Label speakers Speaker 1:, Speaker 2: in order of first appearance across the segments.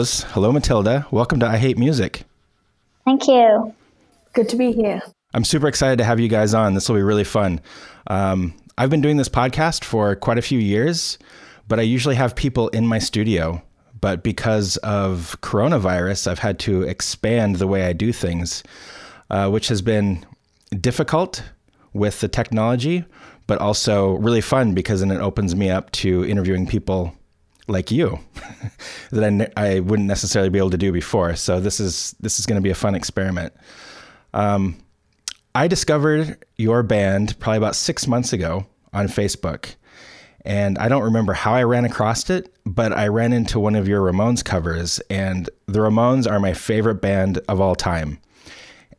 Speaker 1: Hello, Rose. Hello, Matilda. Welcome to I Hate Music.
Speaker 2: Thank you.
Speaker 3: Good to be here.
Speaker 1: I'm super excited to have you guys on. This will be really fun. Um, I've been doing this podcast for quite a few years, but I usually have people in my studio. But because of coronavirus, I've had to expand the way I do things, uh, which has been difficult with the technology, but also really fun because then it opens me up to interviewing people like you that I, ne- I wouldn't necessarily be able to do before. So this is this is going to be a fun experiment. Um, I discovered your band probably about six months ago on Facebook. And I don't remember how I ran across it, but I ran into one of your Ramones covers, and the Ramones are my favorite band of all time.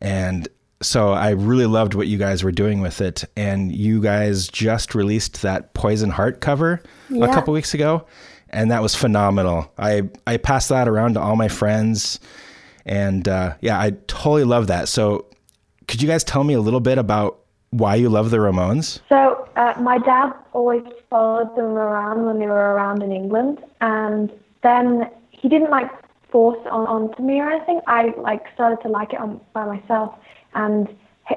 Speaker 1: And so I really loved what you guys were doing with it. And you guys just released that Poison Heart cover a couple weeks ago, and that was phenomenal. I, I passed that around to all my friends, and uh, yeah, I totally love that. So could you guys tell me a little bit about why you love the Ramones?
Speaker 4: So uh, my dad always followed them around when they were around in England, and then he didn't like force on onto me or anything. I like started to like it on by myself, and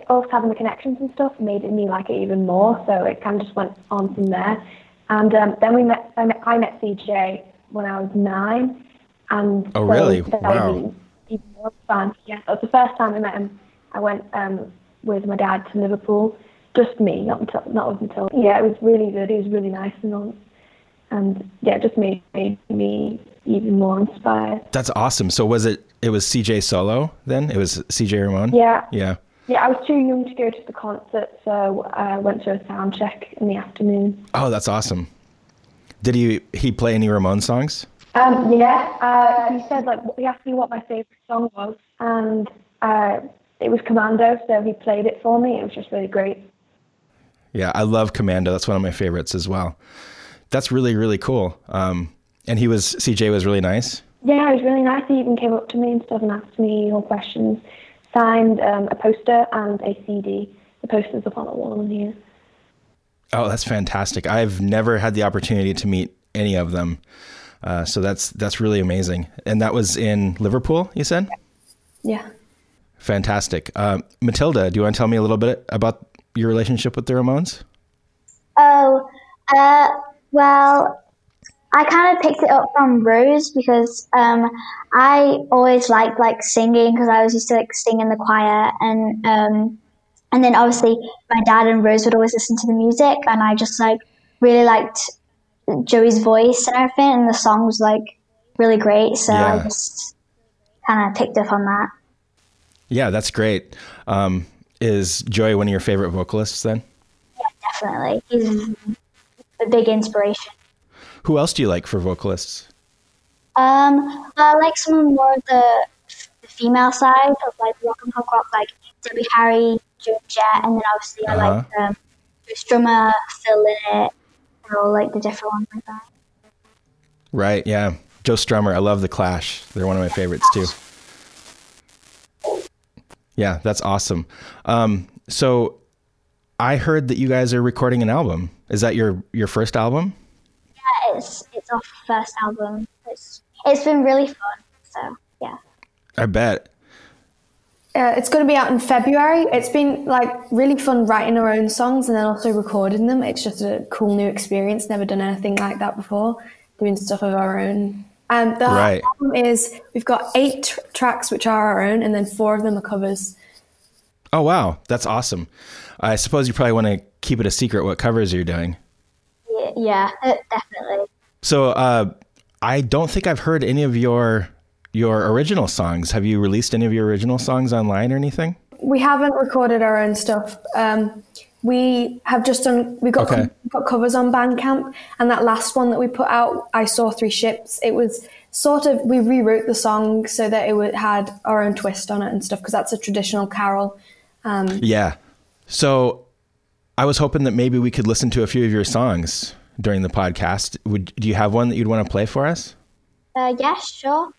Speaker 4: also having the connections and stuff made me like it even more. So it kind of just went on from there. And um, then we met. I met, I met CJ when I was nine, and
Speaker 1: Oh,
Speaker 4: so
Speaker 1: really? Wow.
Speaker 4: even more fan. Yeah, that was the first time I met him. I went um, with my dad to Liverpool. Just me, not until, not with Matilda. Yeah, it was really good. He was really nice and all, and yeah, it just made, made me even more inspired.
Speaker 1: That's awesome. So was it it was CJ solo then? It was CJ Ramone?
Speaker 4: Yeah,
Speaker 1: Yeah.
Speaker 4: Yeah. I was too young to go to the concert, so I went to a sound check in the afternoon.
Speaker 1: Oh, that's awesome. Did he he play any Ramone songs?
Speaker 4: Um, yeah, uh, he said like he asked me what my favorite song was, and uh, it was Commando. So he played it for me. It was just really great.
Speaker 1: Yeah, I love Commando. That's one of my favorites as well. That's really really cool. Um, and he was CJ was really nice.
Speaker 4: Yeah, he was really nice. He even came up to me and stuff and asked me all questions. Signed um, a poster and a CD. The poster's up on the wall in here.
Speaker 1: Oh, that's fantastic. I've never had the opportunity to meet any of them. Uh, so that's that's really amazing. And that was in Liverpool, you said?
Speaker 3: Yeah.
Speaker 1: Fantastic. Uh, Matilda, do you want to tell me a little bit about your relationship with the Ramones?
Speaker 2: Oh, uh, well, I kind of picked it up from Rose because um, I always liked like singing because I was used to like sing in the choir and um, and then obviously my dad and Rose would always listen to the music and I just like really liked Joey's voice and everything and the song was like really great so I just kind of picked up on that.
Speaker 1: Yeah, that's great. Um, is Joey one of your favorite vocalists then?
Speaker 2: Yeah, definitely, he's a big inspiration.
Speaker 1: Who else do you like for vocalists?
Speaker 2: Um, I like some more of the, the female side of like rock and punk rock, like Debbie Harry, Joan Jett, and then obviously I like um, Bruce Drummer, Phil Lynott, and all like the different ones like that.
Speaker 1: Right, yeah. Joe Strummer, I love The Clash. They're one of my favorites too. Yeah, that's awesome. Um, so I heard that you guys are recording an album. Is that your your first album?
Speaker 2: Yeah, it's it's our first album. It's it's been really fun. So yeah.
Speaker 1: I bet.
Speaker 3: Uh, it's going to be out in February. It's been like really fun writing our own songs and then also recording them. It's just a cool new experience. Never done anything like that before. Doing stuff of our own. Um, the
Speaker 1: Right.
Speaker 3: album is we've got eight tr- tracks which are our own, and then four of them are covers.
Speaker 1: Oh wow, that's awesome. I suppose you probably want to keep it a secret what covers you're doing.
Speaker 2: Yeah, yeah uh, definitely.
Speaker 1: So uh, I don't think I've heard any of your your original songs. Have you released any of your original songs online or anything?
Speaker 3: We haven't recorded our own stuff. Um, we have just done. We got
Speaker 1: Okay.
Speaker 3: we've got covers on Bandcamp, and that last one that we put out, I saw three ships. It was sort of we rewrote the song so that it would, had our own twist on it and stuff because that's a traditional carol.
Speaker 1: Yeah. So I was hoping that maybe we could listen to a few of your songs during the podcast. Would do you have one that you'd want to play for us?
Speaker 2: Uh, yeah, sure.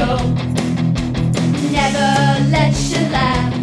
Speaker 5: Go. Never let you laugh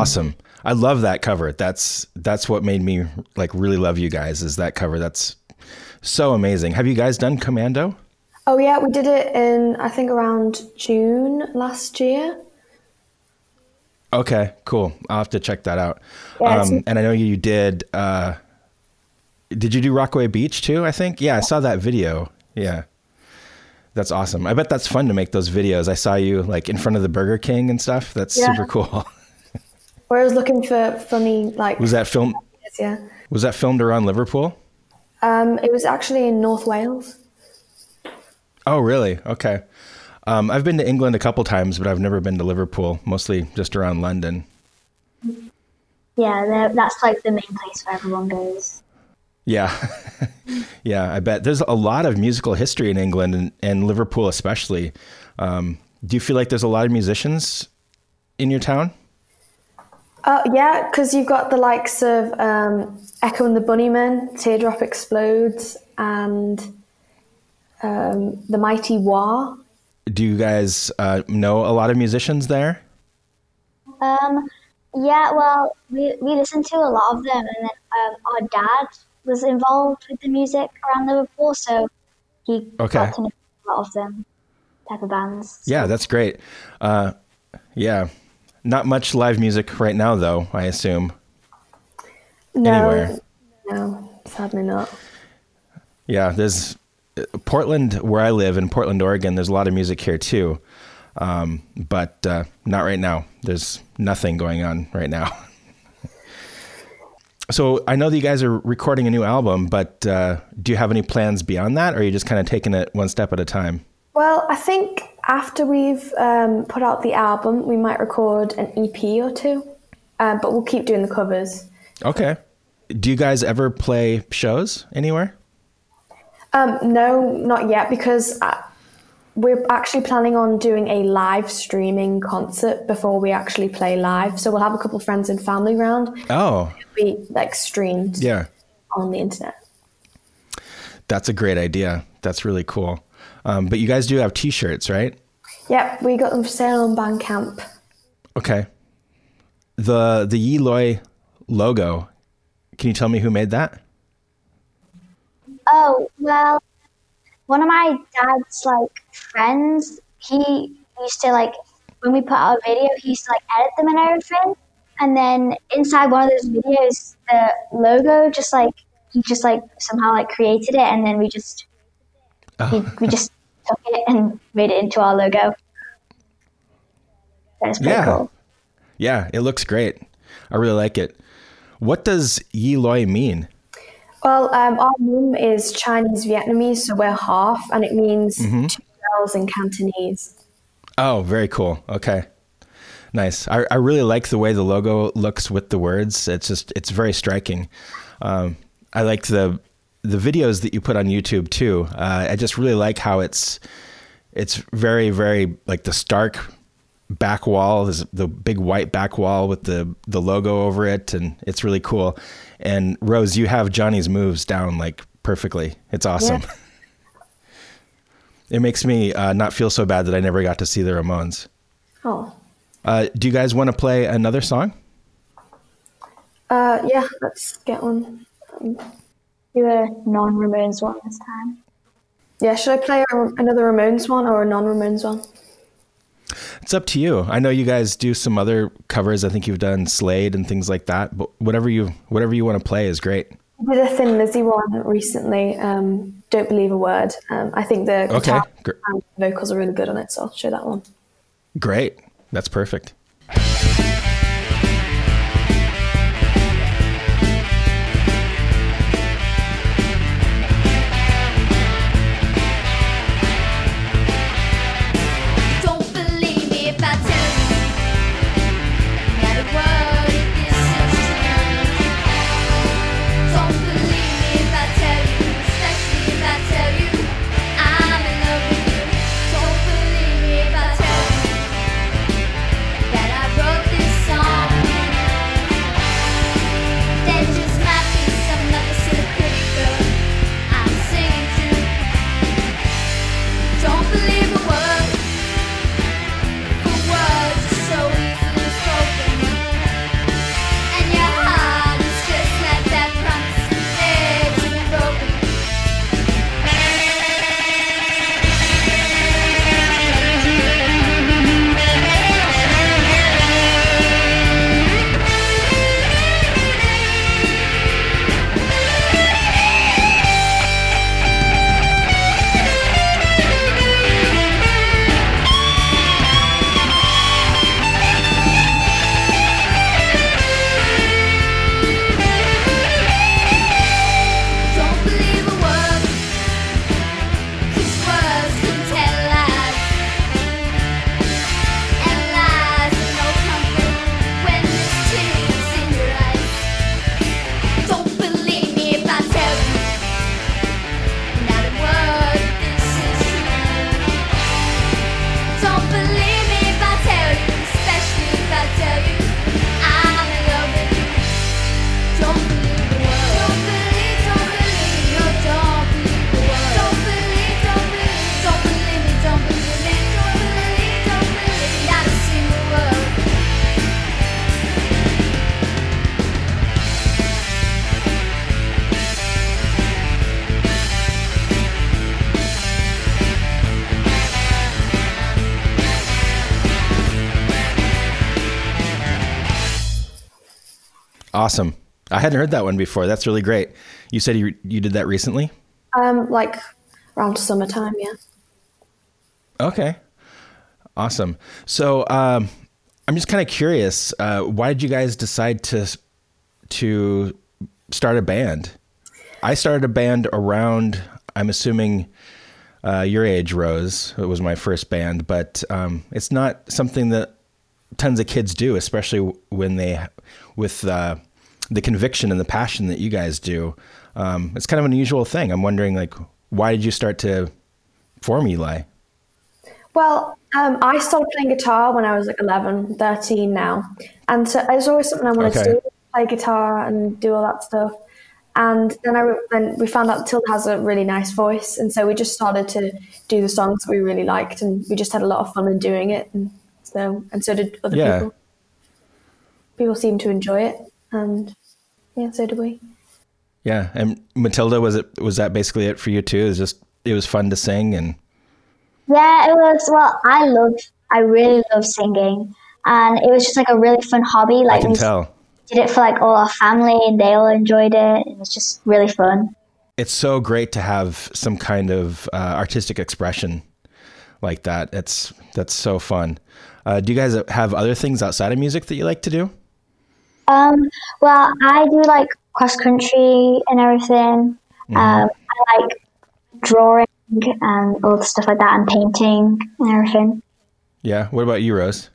Speaker 1: Awesome. I love that cover. That's that's what made me like really love you guys is that cover. That's so amazing. Have you guys done Commando?
Speaker 3: Oh yeah, we did it in I think around June last year.
Speaker 1: Okay, cool. I'll have to check that out.
Speaker 3: Yeah,
Speaker 1: um, and I know you did. Uh, did you do Rockaway Beach too? I think. Yeah, I saw that video. Yeah, that's awesome. I bet that's fun to make those videos. I saw you like in front of the Burger King and stuff. That's
Speaker 3: Yeah.
Speaker 1: super cool.
Speaker 3: Where I was looking for funny like
Speaker 1: was that film?
Speaker 3: yeah.
Speaker 1: Was that filmed around Liverpool?
Speaker 3: Um, it was actually in North Wales.
Speaker 1: Oh, really? Okay. Um, I've been to England a couple times, but I've never been to Liverpool. Mostly just around London.
Speaker 2: Yeah, that's like the main place where everyone goes.
Speaker 1: Yeah. yeah, I bet there's a lot of musical history in England and, and Liverpool, especially. Um, do you feel like there's a lot of musicians in your town?
Speaker 3: Uh, yeah, because you've got the likes of um, Echo and the Bunnymen, Teardrop Explodes, and um, the Mighty Wah.
Speaker 1: Do you guys uh, know a lot of musicians there?
Speaker 2: Um, yeah, well, we, we listened to a lot of them, and then um, our dad was involved with the music around Liverpool, so he
Speaker 1: Okay.
Speaker 2: got to know a lot of them type of bands.
Speaker 1: Yeah, that's great. Uh, yeah. Not much live music right now, though, I assume.
Speaker 3: No,
Speaker 1: Anywhere.
Speaker 3: no, sadly not.
Speaker 1: Yeah, there's Portland, where I live in Portland, Oregon. There's a lot of music here too, um, but uh, not right now. There's nothing going on right now. So I know that you guys are recording a new album, but uh, do you have any plans beyond that, or are you just kind of taking it one step at a time?
Speaker 3: Well, I think after we've um, put out the album, we might record an EP or two, uh, but we'll keep doing the covers.
Speaker 1: Okay. Do you guys ever play shows anywhere?
Speaker 3: Um, no, not yet, because uh, we're actually planning on doing a live streaming concert before we actually play live. So we'll have a couple friends and family round.
Speaker 1: Oh,
Speaker 3: Be like streamed
Speaker 1: yeah.
Speaker 3: on the internet.
Speaker 1: That's a great idea. That's really cool. Um, but you guys do have T-shirts, right?
Speaker 3: Yep, we got them for sale on Bandcamp.
Speaker 1: Okay. The the Yi Loi logo. Can you tell me who made that?
Speaker 2: Oh, well, one of my dad's like friends, he used to like when we put out a video, he used to like edit them and everything. And then inside one of those videos, the logo just like he just like somehow like created it, and then we just we, we just took it and made it into our logo. That is pretty
Speaker 1: Yeah.
Speaker 2: cool.
Speaker 1: Yeah, it looks great. I really like it. What does Yi Loi mean?
Speaker 3: Well, um, our name is Chinese Vietnamese, so we're half, and it means two girls in Cantonese.
Speaker 1: Oh, very cool. Okay. Nice. I, I really like the way the logo looks with the words. It's just it's very striking. Um, I like the the videos that you put on YouTube too. Uh, I just really like how it's it's very very like the stark back wall is the big white back wall with the the logo over it and it's really cool. And Rose, you have Johnny's moves down like perfectly. It's awesome. It makes me uh, not feel so bad that I never got to see the Ramones.
Speaker 3: Oh,
Speaker 1: Uh, do you guys want to play another song?
Speaker 3: uh, yeah, let's get one.
Speaker 2: Do a non Ramones one this time.
Speaker 3: Yeah, should I play a, another Ramones one or a non-Ramones one?
Speaker 1: It's up to you. I know you guys do some other covers. I think you've done Slade and things like that. But whatever you whatever you want to play is great.
Speaker 3: I did a Thin Lizzy one recently. Um, Don't believe a word. Um, I think the guitar
Speaker 1: gr-
Speaker 3: and vocals are really good on it, so I'll show that one.
Speaker 1: Great. That's perfect. Awesome. I hadn't heard that one before. That's really great. You said you you did that recently?
Speaker 3: Um, like around summertime, yeah.
Speaker 1: Okay. Awesome. So um, I'm just kind of curious. Uh, why did you guys decide to to start a band. I started a band around, I'm assuming uh, your age, Rose. It was my first band, but um, it's not something that tons of kids do, especially when they, with uh, the conviction and the passion that you guys do. Um, it's kind of an unusual thing. I'm wondering, like, why did you start to form Eli?
Speaker 3: Well, um, I started playing guitar when I was like 11, 13 now. And so it was always something I wanted
Speaker 1: Okay.
Speaker 3: to do, play guitar and do all that stuff. And then I then we found out Tilda has a really nice voice, and so we just started to do the songs we really liked, and we just had a lot of fun in doing it. And so and so did other
Speaker 1: Yeah.
Speaker 3: people. People seemed to enjoy it, and yeah, so did we.
Speaker 1: Yeah, and Matilda, was it was that basically it for you too? It was just it was fun to sing and
Speaker 2: Yeah, it was. Well, I love, I really love singing, and it was just like a really fun hobby.
Speaker 1: I
Speaker 2: Like
Speaker 1: can
Speaker 2: we
Speaker 1: tell.
Speaker 2: did it for like all our family, and they all enjoyed it. It was just really fun.
Speaker 1: It's so great to have some kind of uh, artistic expression like that. It's that's so fun. Uh, do you guys have other things outside of music that you like to do?
Speaker 2: Um, well, I do like cross country and everything. Um, I like drawing and all the stuff like that, and painting and everything.
Speaker 1: Yeah. What about you, Rose?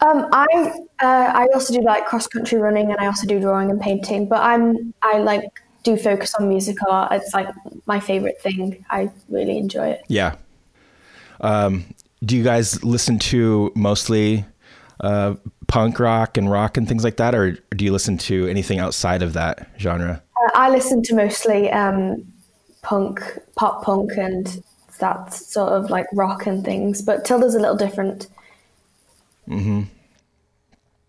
Speaker 3: Um, I uh, I also do like cross country running, and I also do drawing and painting. But I'm I like do focus on music art. It's like my favorite thing. I really enjoy it.
Speaker 1: Yeah. Um, do you guys listen to mostly uh, punk rock and rock and things like that, or do you listen to anything outside of that genre?
Speaker 3: Uh, I listen to mostly um, punk, pop punk, and that sort of like rock and things. But Tilda's a little different. Mhm.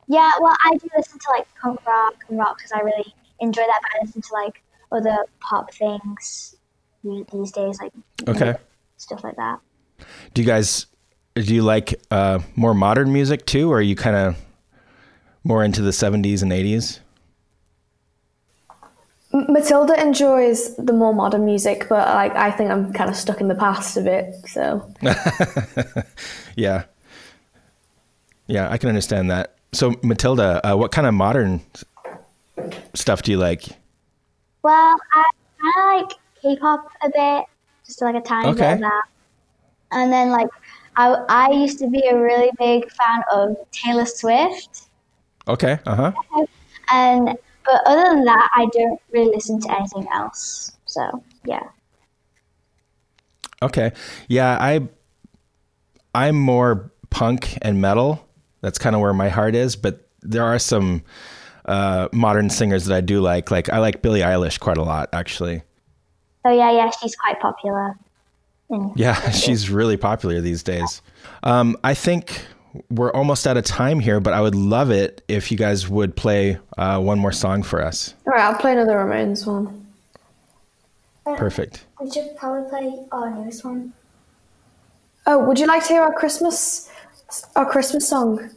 Speaker 2: Yeah, well, I do listen to like punk rock and rock because I really enjoy that. But I listen to like other pop things these days, like
Speaker 1: Okay.
Speaker 2: stuff like that.
Speaker 1: Do you guys do you like uh, more modern music too, or are you kind of more into the '70s and '80s?
Speaker 3: Matilda enjoys the more modern music, but like I think I'm kind of stuck in the past a bit. So
Speaker 1: Yeah, yeah, I can understand that. So, Matilda, uh, what kind of modern stuff do you like?
Speaker 2: Well, I kind of like K-pop a bit, just like a tiny bit of that. And then like I I used to be a really big fan of Taylor Swift,
Speaker 1: Okay, uh huh.
Speaker 2: and but other than that, I don't really listen to anything else. So yeah.
Speaker 1: Okay. Yeah, I I'm more punk and metal. That's kind of where my heart is, but there are some uh, modern singers that I do like. Like I like Billie Eilish quite a lot actually.
Speaker 2: So yeah, yeah, she's quite popular.
Speaker 1: Yeah, she's really popular these days. Um, I think we're almost out of time here, but I would love it if you guys would play uh, one more song for us.
Speaker 3: all right, I'll play another Ramones one.
Speaker 1: Perfect.
Speaker 2: We should probably play our newest one.
Speaker 3: Oh, would you like to hear our Christmas our Christmas song?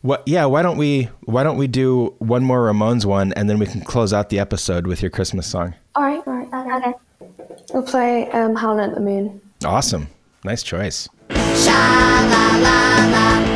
Speaker 1: What? Yeah. Why don't we? Why don't we do one more Ramones one, and then we can close out the episode with your Christmas song.
Speaker 3: All right, all right.
Speaker 2: Okay.
Speaker 3: We'll play um, Howlin' at the Moon.
Speaker 1: Awesome. Nice choice.
Speaker 5: Ships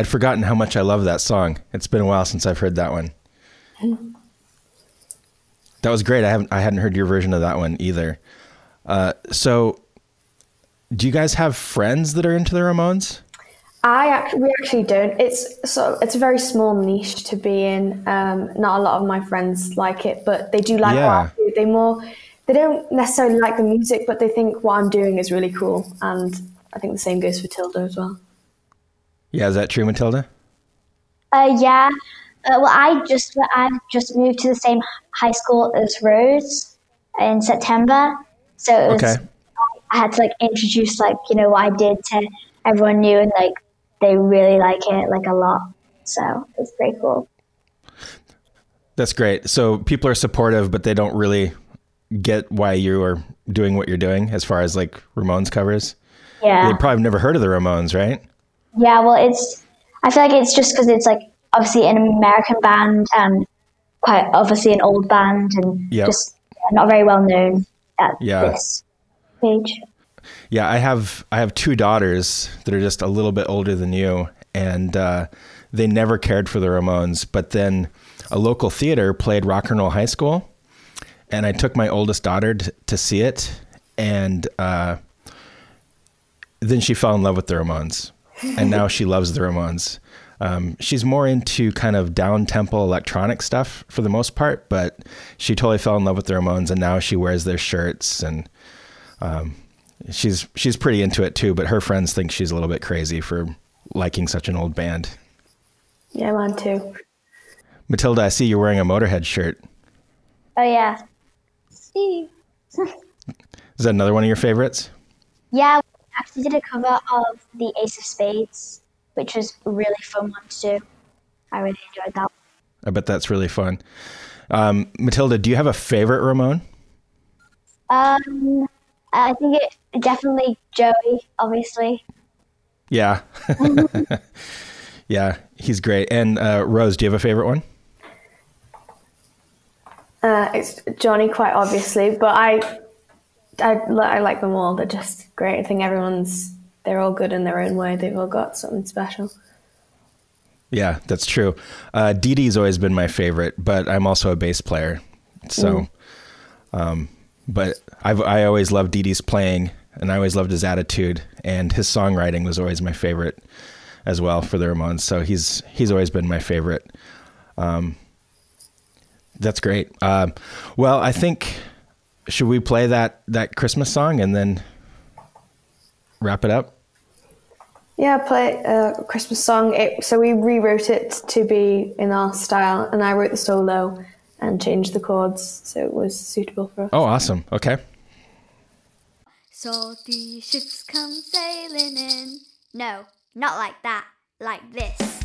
Speaker 1: I'd forgotten how much I love that song. It's been a while since I've heard that one. That was great. I haven't I hadn't heard your version of that one either. Uh, so, do you guys have friends that are into the Ramones?
Speaker 3: I actually, we actually don't. It's so it's a very small niche to be in. Um, not a lot of my friends like it, but they do like what I do. They more they don't necessarily like the music, but they think what I'm doing is really cool. And I think the same goes for Tilda as well.
Speaker 1: Yeah, is that true, Matilda?
Speaker 2: Uh, yeah. Uh, well, I just I just moved to the same high school as Rose in September, so it was
Speaker 1: Okay.
Speaker 2: I had to like introduce like you know what I did to everyone new, and like they really like it like a lot. So it's pretty cool.
Speaker 1: That's great. So people are supportive, but they don't really get why you are doing what you're doing as far as like Ramones covers.
Speaker 2: Yeah.
Speaker 1: They probably never heard of the Ramones, right?
Speaker 2: Yeah, well, it's. I feel like it's just because it's like obviously an American band and quite obviously an old band and
Speaker 1: Yep.
Speaker 2: just not very well known at
Speaker 1: Yeah.
Speaker 2: this stage.
Speaker 1: Yeah, I have I have two daughters that are just a little bit older than you, and uh, they never cared for the Ramones. But then a local theater played Rock and Roll High School, and I took my oldest daughter t- to see it, and uh, then she fell in love with the Ramones, and now she loves the Ramones. Um, she's more into kind of down tempo electronic stuff for the most part, but she totally fell in love with the Ramones, and now she wears their shirts and she's she's pretty into it too, but her friends think she's a little bit crazy for liking such an old band.
Speaker 3: Yeah, I mine too.
Speaker 1: Matilda, I see you're wearing a Motorhead shirt.
Speaker 2: Oh yeah. See.
Speaker 1: Is that another one of your favorites?
Speaker 2: Yeah, actually did a cover of the Ace of Spades, which was a really fun one to do. I really enjoyed that.
Speaker 1: I bet that's really fun. Um, Matilda, do you have a favorite Ramone?
Speaker 2: Um, I think it definitely Joey, obviously.
Speaker 1: Yeah. yeah, he's great. And uh, Rose, do you have a favorite one?
Speaker 3: Uh, it's Johnny, quite obviously, but I, I, I like them all. They're just great. I think everyone's they're all good in their own way. They've all got something special.
Speaker 1: Yeah, that's true. Uh, Dee Dee's always been my favorite, but I'm also a bass player. So, um, but I've I always loved Dee Dee's playing, and I always loved his attitude, and his songwriting was always my favorite as well for the Ramones. So he's he's always been my favorite. Um, that's great. Um, well, I think should we play that that Christmas song and then wrap it up?
Speaker 3: Yeah, play a Christmas song. It, so we rewrote it to be in our style, and I wrote the solo and changed the chords so it was suitable for us.
Speaker 1: Oh, awesome. Okay.
Speaker 5: Salty ships come sailing in. No, not like that. Like this.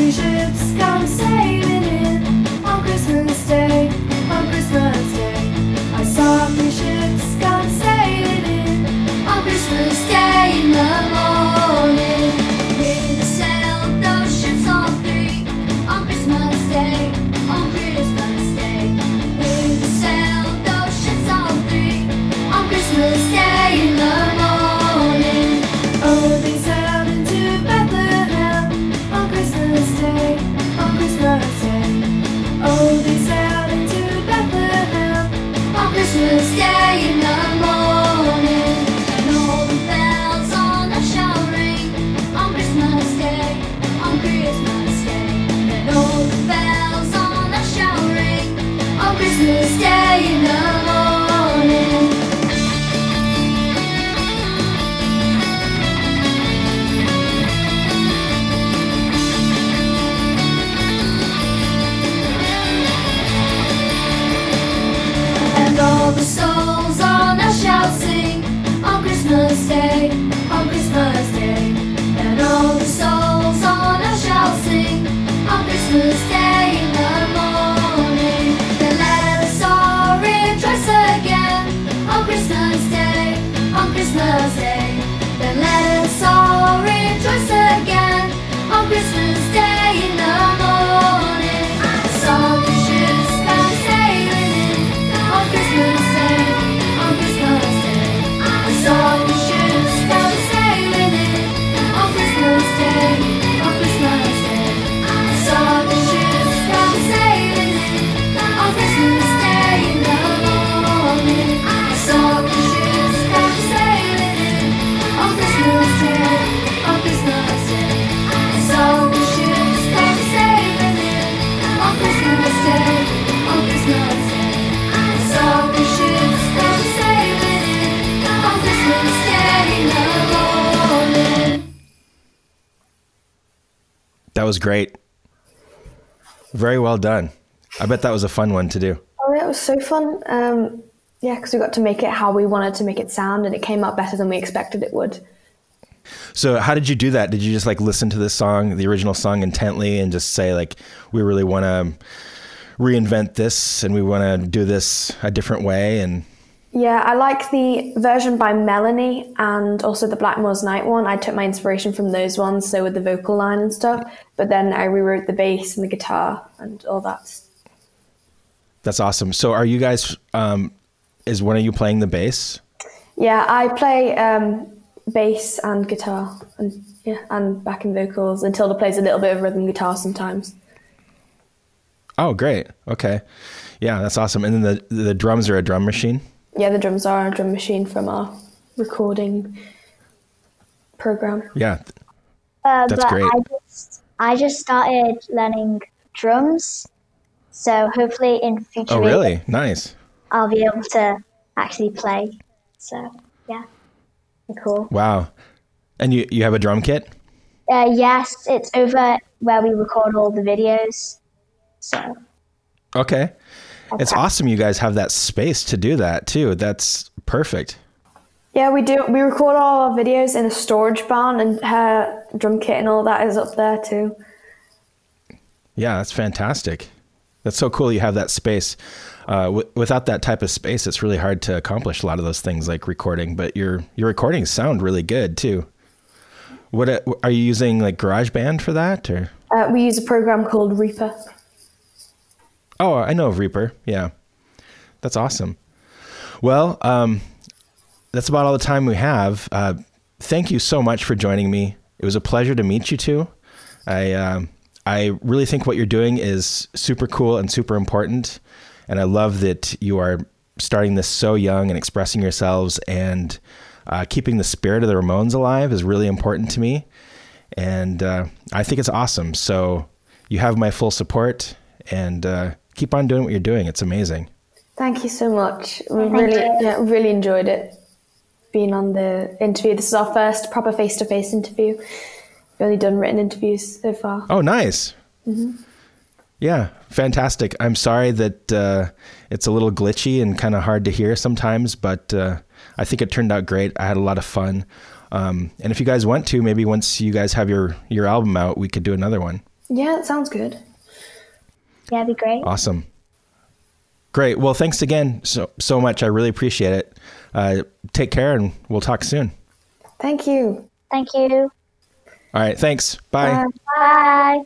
Speaker 5: Salty ships come sailing in on Christmas Day. On Christmas Day, I saw three ships Christmas.
Speaker 1: Was great. Very well done. I bet that was a fun one to do.
Speaker 3: Oh, yeah, it was so fun. Um, yeah, because we got to make it how we wanted to make it sound, and it came out better than we expected it would.
Speaker 1: So how did you do that? Did you just like listen to this song, the original song intently and just say like we really want to reinvent this and we want to do this a different way and
Speaker 3: Yeah, I like the version by Melanie and also the Blackmore's Night one. I took my inspiration from those ones, so with the vocal line and stuff. But then I rewrote the bass and the guitar and all that.
Speaker 1: that's awesome. So are you guys um is one of you playing the bass?
Speaker 3: Yeah, I play um, bass and guitar and yeah, and backing vocals. And Tilda plays a little bit of rhythm guitar sometimes.
Speaker 1: Oh, great. Okay. Yeah, that's awesome. And then the the drums are a drum machine.
Speaker 3: Yeah, the drums are a drum machine from our recording program.
Speaker 1: Yeah.
Speaker 2: Uh,
Speaker 1: That's
Speaker 2: but
Speaker 1: great.
Speaker 2: I just, I just started learning drums. So hopefully in future
Speaker 1: Oh,
Speaker 2: years,
Speaker 1: really? Nice.
Speaker 2: I'll be able to actually play. So yeah, cool.
Speaker 1: Wow. And you you have a drum kit?
Speaker 2: Uh, yes, it's over where we record all the videos. So
Speaker 1: Okay. It's awesome you guys have that space to do that too. That's perfect.
Speaker 3: Yeah, we do. We record all our videos in a storage barn, and her drum kit and all that is up there too.
Speaker 1: Yeah, that's fantastic. That's so cool. You have that space. Uh, w- without that type of space, it's really hard to accomplish a lot of those things like recording. But your your recordings sound really good too. What uh, are you using like GarageBand for that or?
Speaker 3: Uh, we use a program called Reaper.
Speaker 1: Oh, I know of Reaper. Yeah, that's awesome. Well, um, that's about all the time we have. Uh, thank you so much for joining me. It was a pleasure to meet you two. I um, I really think what you're doing is super cool and super important, and I love that you are starting this so young and expressing yourselves and uh, keeping the spirit of the Ramones alive is really important to me, and uh, I think it's awesome. So you have my full support, and uh, keep on doing what you're doing. It's amazing.
Speaker 3: Thank you so much. We really, yeah, really enjoyed it being on the interview. This is our first proper face-to-face interview. We've only done written interviews so far.
Speaker 1: Oh, nice. Yeah, fantastic. I'm sorry that uh, it's a little glitchy and kind of hard to hear sometimes, but uh, I think it turned out great. I had a lot of fun. Um, and if you guys want to, maybe once you guys have your, your album out, we could do another one.
Speaker 3: Yeah, it sounds good.
Speaker 2: Yeah, it'd be great.
Speaker 1: Awesome. Great. Well, thanks again so so much. I really appreciate it. Uh, take care, and we'll talk soon.
Speaker 3: Thank you.
Speaker 2: Thank you.
Speaker 1: All right. Thanks. Bye.
Speaker 3: Bye.
Speaker 2: Bye.